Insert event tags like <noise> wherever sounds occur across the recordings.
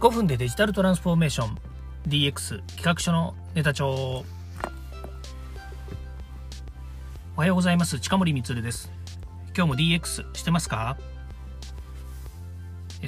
5分でデジタルトランスフォーメーション。DX 企画書のネタ帳。おはようございます。近森光です。今日も DX してますか？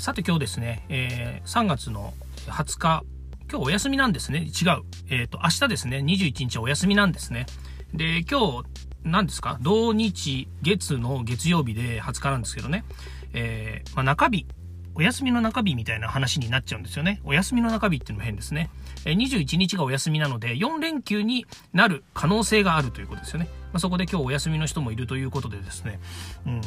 さて今日ですね、えー、3月の20日。今日お休みなんですね。違う。えっ、ー、と明日ですね。21日お休みなんですね。で今日何ですか？土日月の月曜日で20日なんですけどね、えー、まあ、中日お休みの中日みたいな話になっちゃうんですよね。お休みの中日っていうのも変ですね。21日がお休みなので、4連休になる可能性があるということですよね。まあ、そこで今日お休みの人もいるということでですね、うん、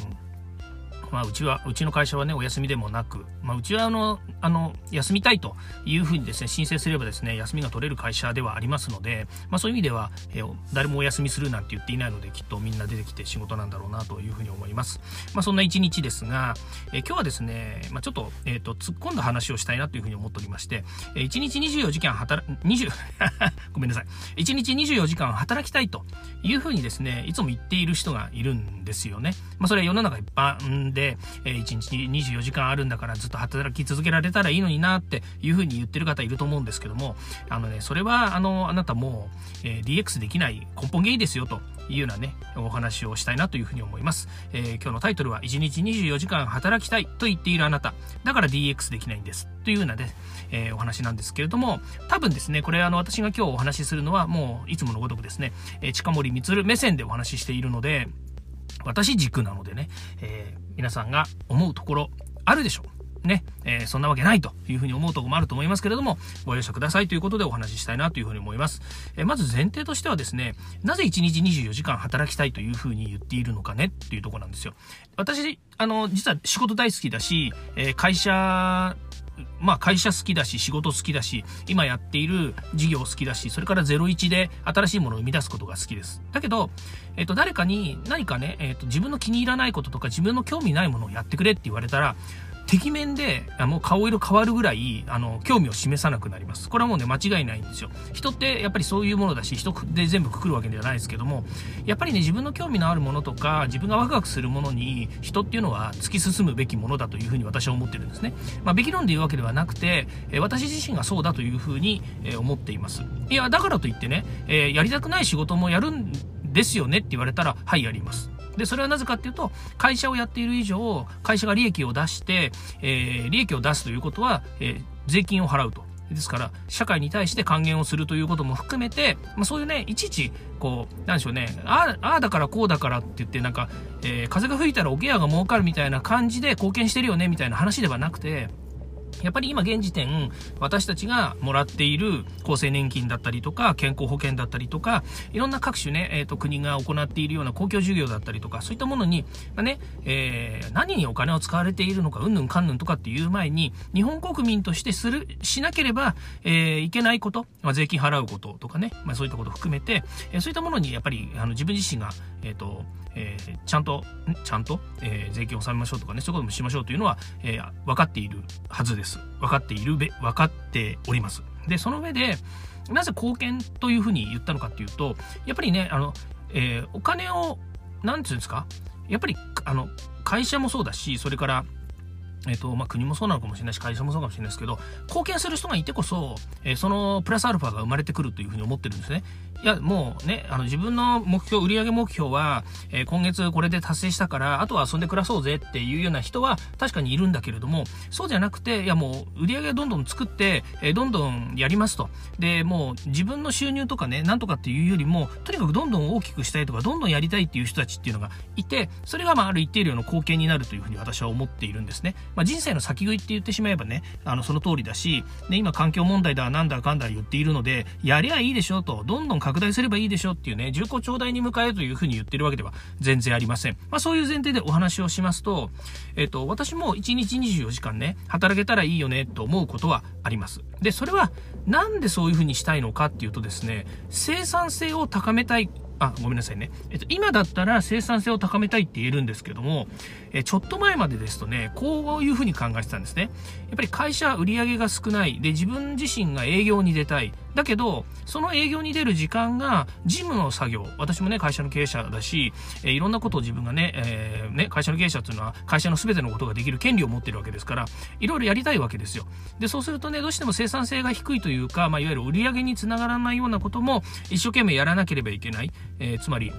まあ、うちは、うちの会社はね、お休みでもなく、まあ、うちはあの、あの、休みたいというふうにですね、申請すればですね、休みが取れる会社ではありますので、まあ、そういう意味では、えー、誰もお休みするなんて言っていないので、きっとみんな出てきて仕事なんだろうなというふうに思います。まあ、そんな一日ですが、えー、今日はですね、まあ、ちょっと、えっ、ー、と、突っ込んだ話をしたいなというふうに思っておりまして、えー、1日24時間働、20 <laughs> ごめんなさい。1日24時間働きたいというふうにですね、いつも言っている人がいるんですよね。まあ、それは世の中一般で、えー、1日24時間あるんだからずっと働き続けられたらいいのになっていうふうに言ってる方いると思うんですけども、あのね、それは、あの、あなたもう、えー、DX できない根本原因ですよというようなね、お話をしたいなというふうに思います。えー、今日のタイトルは、1日24時間働きたいと言っているあなた、だから DX できないんです。というようなね、えー、お話なんですけれども、多分ですね、これあの、私が今日お話しするのは、もういつものごとくですね、えー、近森光目線でお話ししているので、私軸なのでね、えー、皆さんが思うところあるでしょう。ね、えー、そんなわけないというふうに思うところもあると思いますけれども、ご容赦くださいということでお話ししたいなというふうに思います。えー、まず前提としてはですね、なぜ1日24時間働きたいというふうに言っているのかねっていうところなんですよ。私、あの、実は仕事大好きだし、えー、会社まあ会社好きだし仕事好きだし今やっている事業好きだしそれから01で新しいものを生み出すことが好きです。だけど、えっと、誰かに何かね、えっと、自分の気に入らないこととか自分の興味ないものをやってくれって言われたら敵面で、もう顔色変わるぐらい、あの、興味を示さなくなります。これはもうね、間違いないんですよ。人ってやっぱりそういうものだし、人で全部くくるわけではないですけども、やっぱりね、自分の興味のあるものとか、自分がワクワクするものに、人っていうのは突き進むべきものだというふうに私は思ってるんですね。まあ、べき論で言うわけではなくて、え私自身がそうだというふうに、え思っています。いや、だからといってね、えやりたくない仕事もやるんですよねって言われたら、はい、やります。で、それはなぜかっていうと、会社をやっている以上、会社が利益を出して、えー、利益を出すということは、えー、税金を払うと。ですから、社会に対して還元をするということも含めて、まあ、そういうね、いちいち、こう、なんでしょうね、ああだからこうだからって言って、なんか、えー、風が吹いたらおケアが儲かるみたいな感じで貢献してるよね、みたいな話ではなくて、やっぱり今現時点、私たちがもらっている厚生年金だったりとか、健康保険だったりとか、いろんな各種ね、えっ、ー、と、国が行っているような公共事業だったりとか、そういったものに、まあ、ね、えー、何にお金を使われているのか、うんぬんかんぬんとかっていう前に、日本国民としてする、しなければ、えー、いけないこと、まあ、税金払うこととかね、まあ、そういったことを含めて、えー、そういったものにやっぱり、あの、自分自身が、えっ、と、えー、ちゃんと、ちゃんと、えー、税金を納めましょうとかね、そういうこともしましょうというのは、えー、分かっているはずです。分かっているべ、分かっております。で、その上で、なぜ貢献というふうに言ったのかっていうと、やっぱりね、あの、えー、お金を、なんていうんですか、やっぱり、あの、会社もそうだし、それから、えっ、と、まあ、国もそうなのかもしれないし、会社もそうかもしれないですけど、貢献する人がいてこそ、えー、そのプラスアルファが生まれてくるというふうに思ってるんですね。いや、もうね、あの、自分の目標、売上目標は、えー、今月これで達成したから、あとは遊んで暮らそうぜっていうような人は確かにいるんだけれども、そうじゃなくて、いやもう、売上どんどん作って、えー、どんどんやりますと。で、もう、自分の収入とかね、なんとかっていうよりも、とにかくどんどん大きくしたいとか、どんどんやりたいっていう人たちっていうのがいて、それがまあ、ある一定量の貢献になるというふうに私は思っているんですね。まあ、人生の先食いって言ってしまえばね、あの、その通りだし、ね、今環境問題だ、なんだかんだ言っているので、やりゃいいでしょと、どんどん拡大すればいいでしょっていうね、重厚長大に迎えというふうに言ってるわけでは全然ありません。まあ、そういう前提でお話をしますと、えっ、と、私も1日24時間ね、働けたらいいよねと思うことはあります。で、それは、なんでそういうふうにしたいのかっていうとですね、生産性を高めたいあ、ごめんなさいね。えっと、今だったら生産性を高めたいって言えるんですけども、えちょっと前までですとね、こういうふうに考えてたんですね。やっぱり会社売上が少ない。で、自分自身が営業に出たい。だけど、その営業に出る時間が、事務の作業。私もね、会社の経営者だし、えいろんなことを自分がね、えー、ね、会社の経営者っていうのは、会社の全てのことができる権利を持ってるわけですから、いろいろやりたいわけですよ。で、そうするとね、どうしても生産性が低いというか、まあ、いわゆる売上につながらないようなことも、一生懸命やらなければいけない。えー、つまり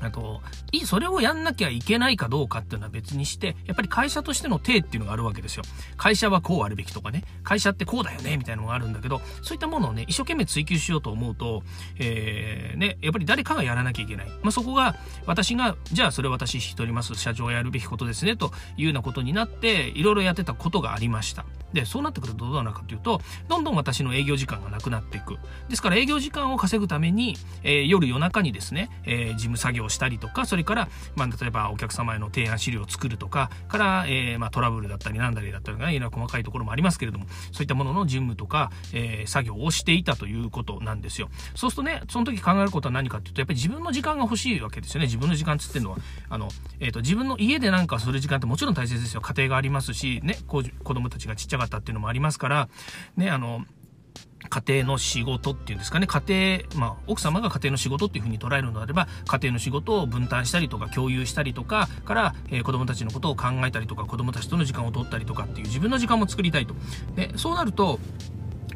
あと、それをやんなきゃいけないかどうかっていうのは別にして、やっぱり会社としての体っていうのがあるわけですよ。会社はこうあるべきとかね、会社ってこうだよね、みたいなのがあるんだけど、そういったものをね、一生懸命追求しようと思うと、えー、ね、やっぱり誰かがやらなきゃいけない。まあ、そこが、私が、じゃあそれ私引き取ります、社長やるべきことですね、というようなことになって、いろいろやってたことがありました。で、そうなってくるとどうなるかというと、どんどん私の営業時間がなくなっていく。ですから営業時間を稼ぐために、えー、夜夜中にですね、えー、事務作業したりとか、それから、まあ、例えばお客様への提案資料を作るとか、から、えー、まあ、トラブルだったりなんだりだったりね、いろいろ細かいところもありますけれども、そういったものの事務とか、え作業をしていたということなんですよ。そうするとね、その時考えることは何かっていうと、やっぱり自分の時間が欲しいわけですよね。自分の時間つってるのは、あの、えっ、と、自分の家でなんかする時間ってもちろん大切ですよ。家庭がありますし、ね、子供たちがちっちゃかったっていうのもありますから、ね、あの、家庭の仕事っていうんですかね、家庭、まあ、奥様が家庭の仕事っていうふうに捉えるのであれば、家庭の仕事を分担したりとか、共有したりとか、から、えー、子供たちのことを考えたりとか、子供たちとの時間を取ったりとかっていう自分の時間も作りたいと。で、そうなると、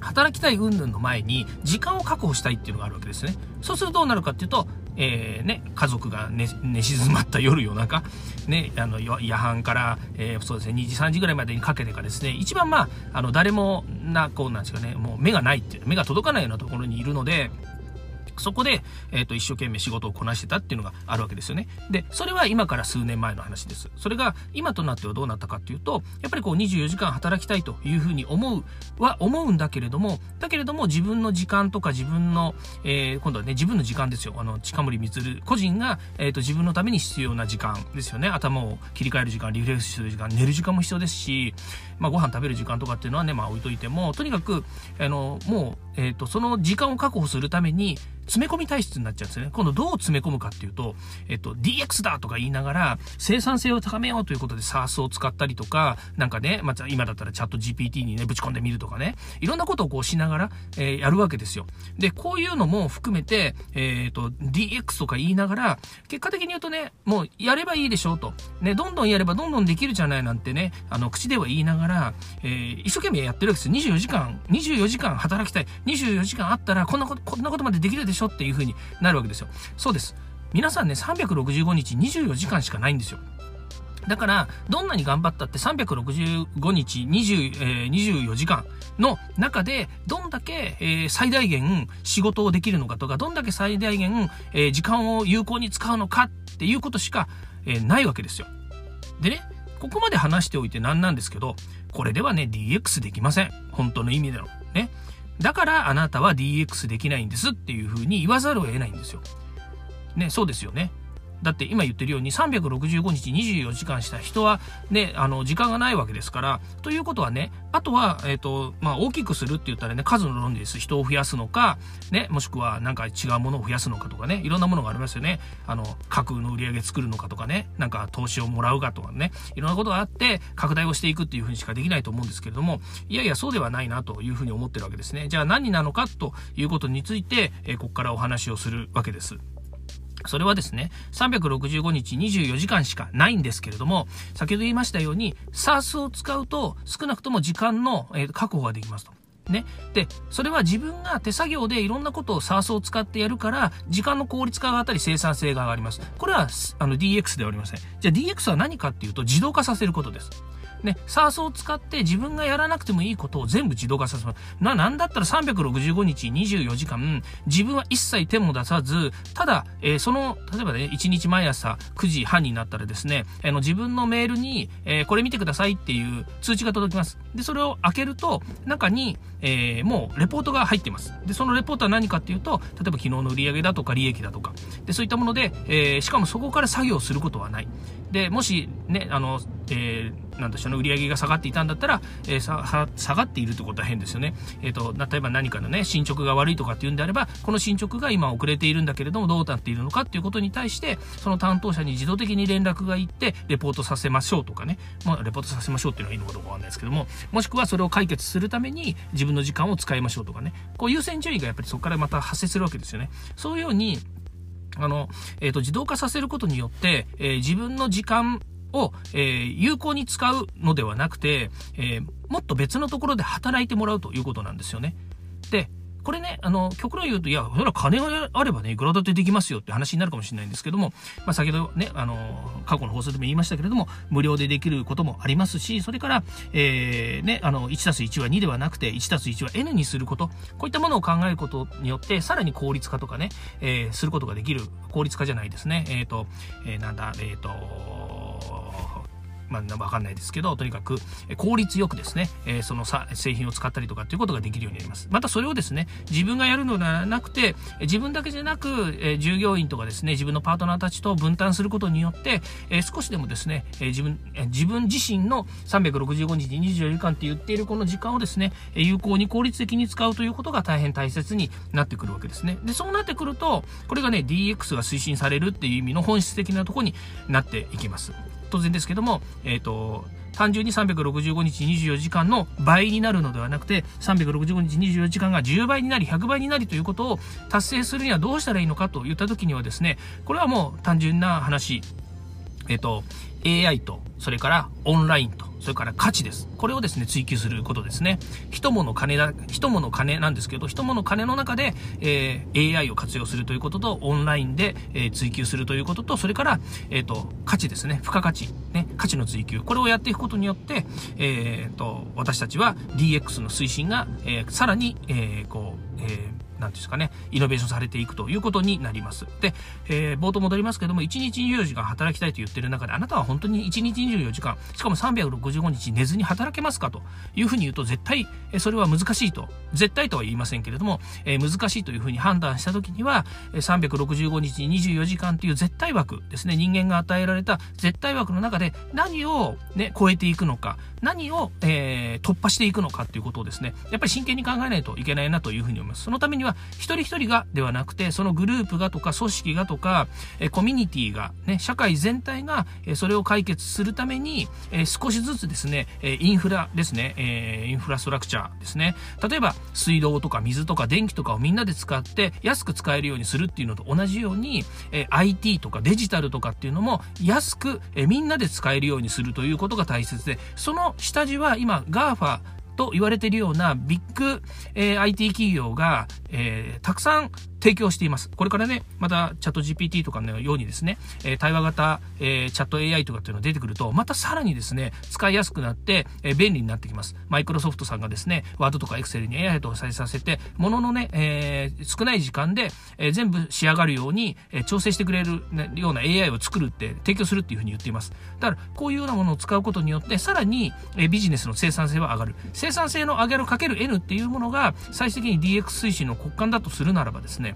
働きたい云々の前に時間を確保したいっていうのがあるわけですね。そうするとどうなるかっていうと、えー、ね、家族が寝寝静まった夜夜中、ね、あの夜半から、えー、そうですね、2時、3時ぐらいまでにかけてがですね、一番まあ、あの誰もな、こうなんですかね、もう目がないっていう、目が届かないようなところにいるので、そこで、え、ー、と、一生懸命仕事をこなしてたっていうのがあるわけですよね。で、それは今から数年前の話です。それが今となってはどうなったかっていうと、やっぱりこう24時間働きたいというふうに思うは思うんだけれども、だけれども自分の時間とか自分の、えー、今度はね、自分の時間ですよ。あの、近森光個人が、え、ー、と、自分のために必要な時間ですよね。頭を切り替える時間、リフレッシュする時間、寝る時間も必要ですし、まあ、ご飯食べる時間とかっていうのはね、まあ置いといても、とにかく、あの、もう、えっ、と、その時間を確保するために、詰め込み体質になっちゃうんですね。今度どう詰め込むかっていうと、えっと、DX だとか言いながら、生産性を高めようということで SARS を使ったりとか、なんかね、まあ、今だったらチャット GPT にね、ぶち込んでみるとかね、いろんなことをこうしながら、えー、やるわけですよ。で、こういうのも含めて、えっ、ー、と、DX とか言いながら、結果的に言うとね、もうやればいいでしょうと。ね、どんどんやればどんどんできるじゃないなんてね、あの、口では言いながら、えー、一生懸命やってるわけですよ。24時間、24時間働きたい。24時間あったら、こんなこと、こんなことまでできるでしょっていうふうになるわけですよ。そうです。皆さんね、365日24時間しかないんですよ。だから、どんなに頑張ったって365日20、えー、24時間の中で、どんだけ、えー、最大限仕事をできるのかとか、どんだけ最大限、えー、時間を有効に使うのかっていうことしか、えないわけですよ。でね、ここまで話しておいて何なんですけど、これではね、DX できません。本当の意味での。ね。だからあなたは DX できないんですっていうふうに言わざるを得ないんですよ。ね、そうですよね。だって今言ってるように365日24時間した人はね、あの、時間がないわけですから、ということはね、あとは、えっ、ー、と、まあ、大きくするって言ったらね、数の論理です。人を増やすのか、ね、もしくはなんか違うものを増やすのかとかね、いろんなものがありますよね。あの、架空の売り上げ作るのかとかね、なんか投資をもらうかとかね、いろんなことがあって、拡大をしていくっていうふうにしかできないと思うんですけれども、いやいや、そうではないなというふうに思ってるわけですね。じゃあ何なのかということについて、えー、ここからお話をするわけです。それはですね、365日24時間しかないんですけれども、先ほど言いましたように、SARS を使うと少なくとも時間の、え確保ができますと。ね。で、それは自分が手作業でいろんなことを SARS を使ってやるから、時間の効率化が上がったり生産性が上がります。これはあの DX ではありません。じゃあ DX は何かっていうと自動化させることです。ね、SARS を使って自分がやらなくてもいいことを全部自動化させます。な、なんだったら365日24時間、自分は一切手も出さず、ただ、えー、その、例えばね、1日毎朝9時半になったらですね、あの、自分のメールに、えー、これ見てくださいっていう通知が届きます。で、それを開けると、中に、えー、もうレポートが入っています。で、そのレポートは何かっていうと、例えば昨日の売り上げだとか利益だとか、で、そういったもので、え、しかもそこから作業することはない。で、もしね、あの、えー、なんでしょうね、売り上げが下がっていたんだったら、えー、下がっているってことは変ですよね。えっ、ー、と、例えば何かのね、進捗が悪いとかっていうんであれば、この進捗が今遅れているんだけれども、どうなっているのかっていうことに対して、その担当者に自動的に連絡がいって、レポートさせましょうとかね、まあ、レポートさせましょうっていうのはいいのかどうかわかんないですけども、もしくはそれを解決するために自分の時間を使いましょうとかね、こう優先順位がやっぱりそこからまた発生するわけですよね。そういうように、あの、えっ、ー、と、自動化させることによって、えー、自分の時間を、えー、有効に使うのではなくて、えもっと別のところで働いてもらうということなんですよね。で、これね、あの、極論言うと、いや、それは金があればね、いくらだってできますよって話になるかもしれないんですけども、まあ、先ほどね、あの、過去の放送でも言いましたけれども、無料でできることもありますし、それから、えー、ね、あの、1たす1は2ではなくて、1たす1は n にすること、こういったものを考えることによって、さらに効率化とかね、えー、することができる、効率化じゃないですね、えっ、ー、と、えー、なんだ、えっ、と、ああ。まあ、わかんないですけど、とにかく効率よくですね、えー、その製品を使ったりとかっていうことができるようになります。またそれをですね、自分がやるのではなくて、自分だけじゃなく、えー、従業員とかですね、自分のパートナーたちと分担することによって、えー、少しでもですね、え自分、え自分自身の365日24時間って言っているこの時間をですね、有効に効率的に使うということが大変大切になってくるわけですね。で、そうなってくると、これがね、DX が推進されるっていう意味の本質的なところになっていきます。当然ですけども、えっ、ー、と、単純に365日24時間の倍になるのではなくて、365日24時間が10倍になり、100倍になりということを達成するにはどうしたらいいのかといった時にはですね、これはもう単純な話、えっ、ー、と、AI と、それからオンラインと、それから価値です。これをですね、追求することですね。人物金だ、人物金なんですけど、人物金の中で、えー、AI を活用するということと、オンラインで、えー、追求するということと、それから、えっ、ー、と、価値ですね。付加価値。ね、価値の追求。これをやっていくことによって、えっ、と、私たちは DX の推進が、えさらに、えこう、えーなんですかね、イノベーションされていくということになります。で、えー、冒頭戻りますけども、1日24時間働きたいと言ってる中で、あなたは本当に1日24時間、しかも365日寝ずに働けますかというふうに言うと、絶対、それは難しいと、絶対とは言いませんけれども、えー、難しいというふうに判断したときには、365日24時間という絶対枠ですね、人間が与えられた絶対枠の中で何をね、超えていくのか、何を、えー、突破していくのかっていうことをですね、やっぱり真剣に考えないといけないなというふうに思います。そのためには、一人一人がではなくて、そのグループがとか組織がとか、えコミュニティが、ね、社会全体が、えそれを解決するために、え少しずつですね、えインフラですね、えインフラストラクチャーですね。例えば、水道とか水とか電気とかをみんなで使って安く使えるようにするっていうのと同じように、え IT とかデジタルとかっていうのも安く、えみんなで使えるようにするということが大切で、その下地は今 GAFA と言われているようなビッグ、えー、IT 企業が、えー、たくさん提供しています。これからね、またチャット GPT とかのようにですね、えー、対話型、えー、チャット AI とかっていうのが出てくると、またさらにですね、使いやすくなって、え、便利になってきます。マイクロソフトさんがですね、ワードとかエクセルに AI 搭載させて、もののね、えー、少ない時間で、え、全部仕上がるように、え、調整してくれる、ね、ような AI を作るって、提供するっていうふうに言っています。だから、こういうようなものを使うことによって、さらに、え、ビジネスの生産性は上がる。生産性の上げるかける N っていうものが、最終的に DX 推進の骨幹だとするならばですね、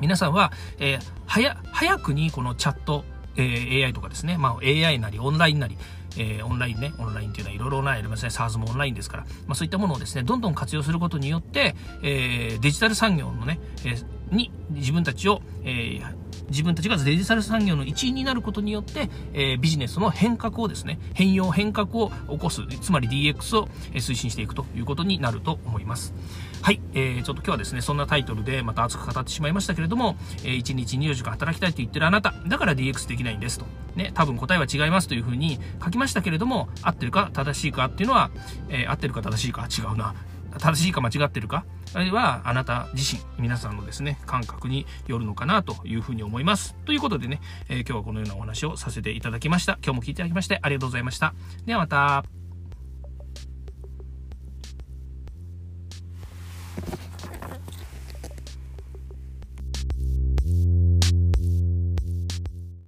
皆さんは、えー、早、早くにこのチャット、えー、AI とかですね、まあ AI なりオンラインなり、えー、オンラインね、オンラインっていうのはいろいろなありますね、SARS もオンラインですから、まあそういったものをですね、どんどん活用することによって、えー、デジタル産業のね、えー、に自分たちを、えー、自分たちがデジタル産業の一員になることによって、えー、ビジネスの変革をですね、変容変革を起こす、つまり DX を推進していくということになると思います。はい、えー、ちょっと今日はですね、そんなタイトルでまた熱く語ってしまいましたけれども、えー、1日24時間働きたいと言ってるあなた、だから DX できないんですと。ね、多分答えは違いますというふうに書きましたけれども、合ってるか正しいかっていうのは、えー、合ってるか正しいか違うな。正しいか間違ってるか？あるいはあなた自身、皆さんのですね、感覚によるのかなというふうに思います。ということでね、えー、今日はこのようなお話をさせていただきました。今日も聞いていただきましてありがとうございました。ではまた。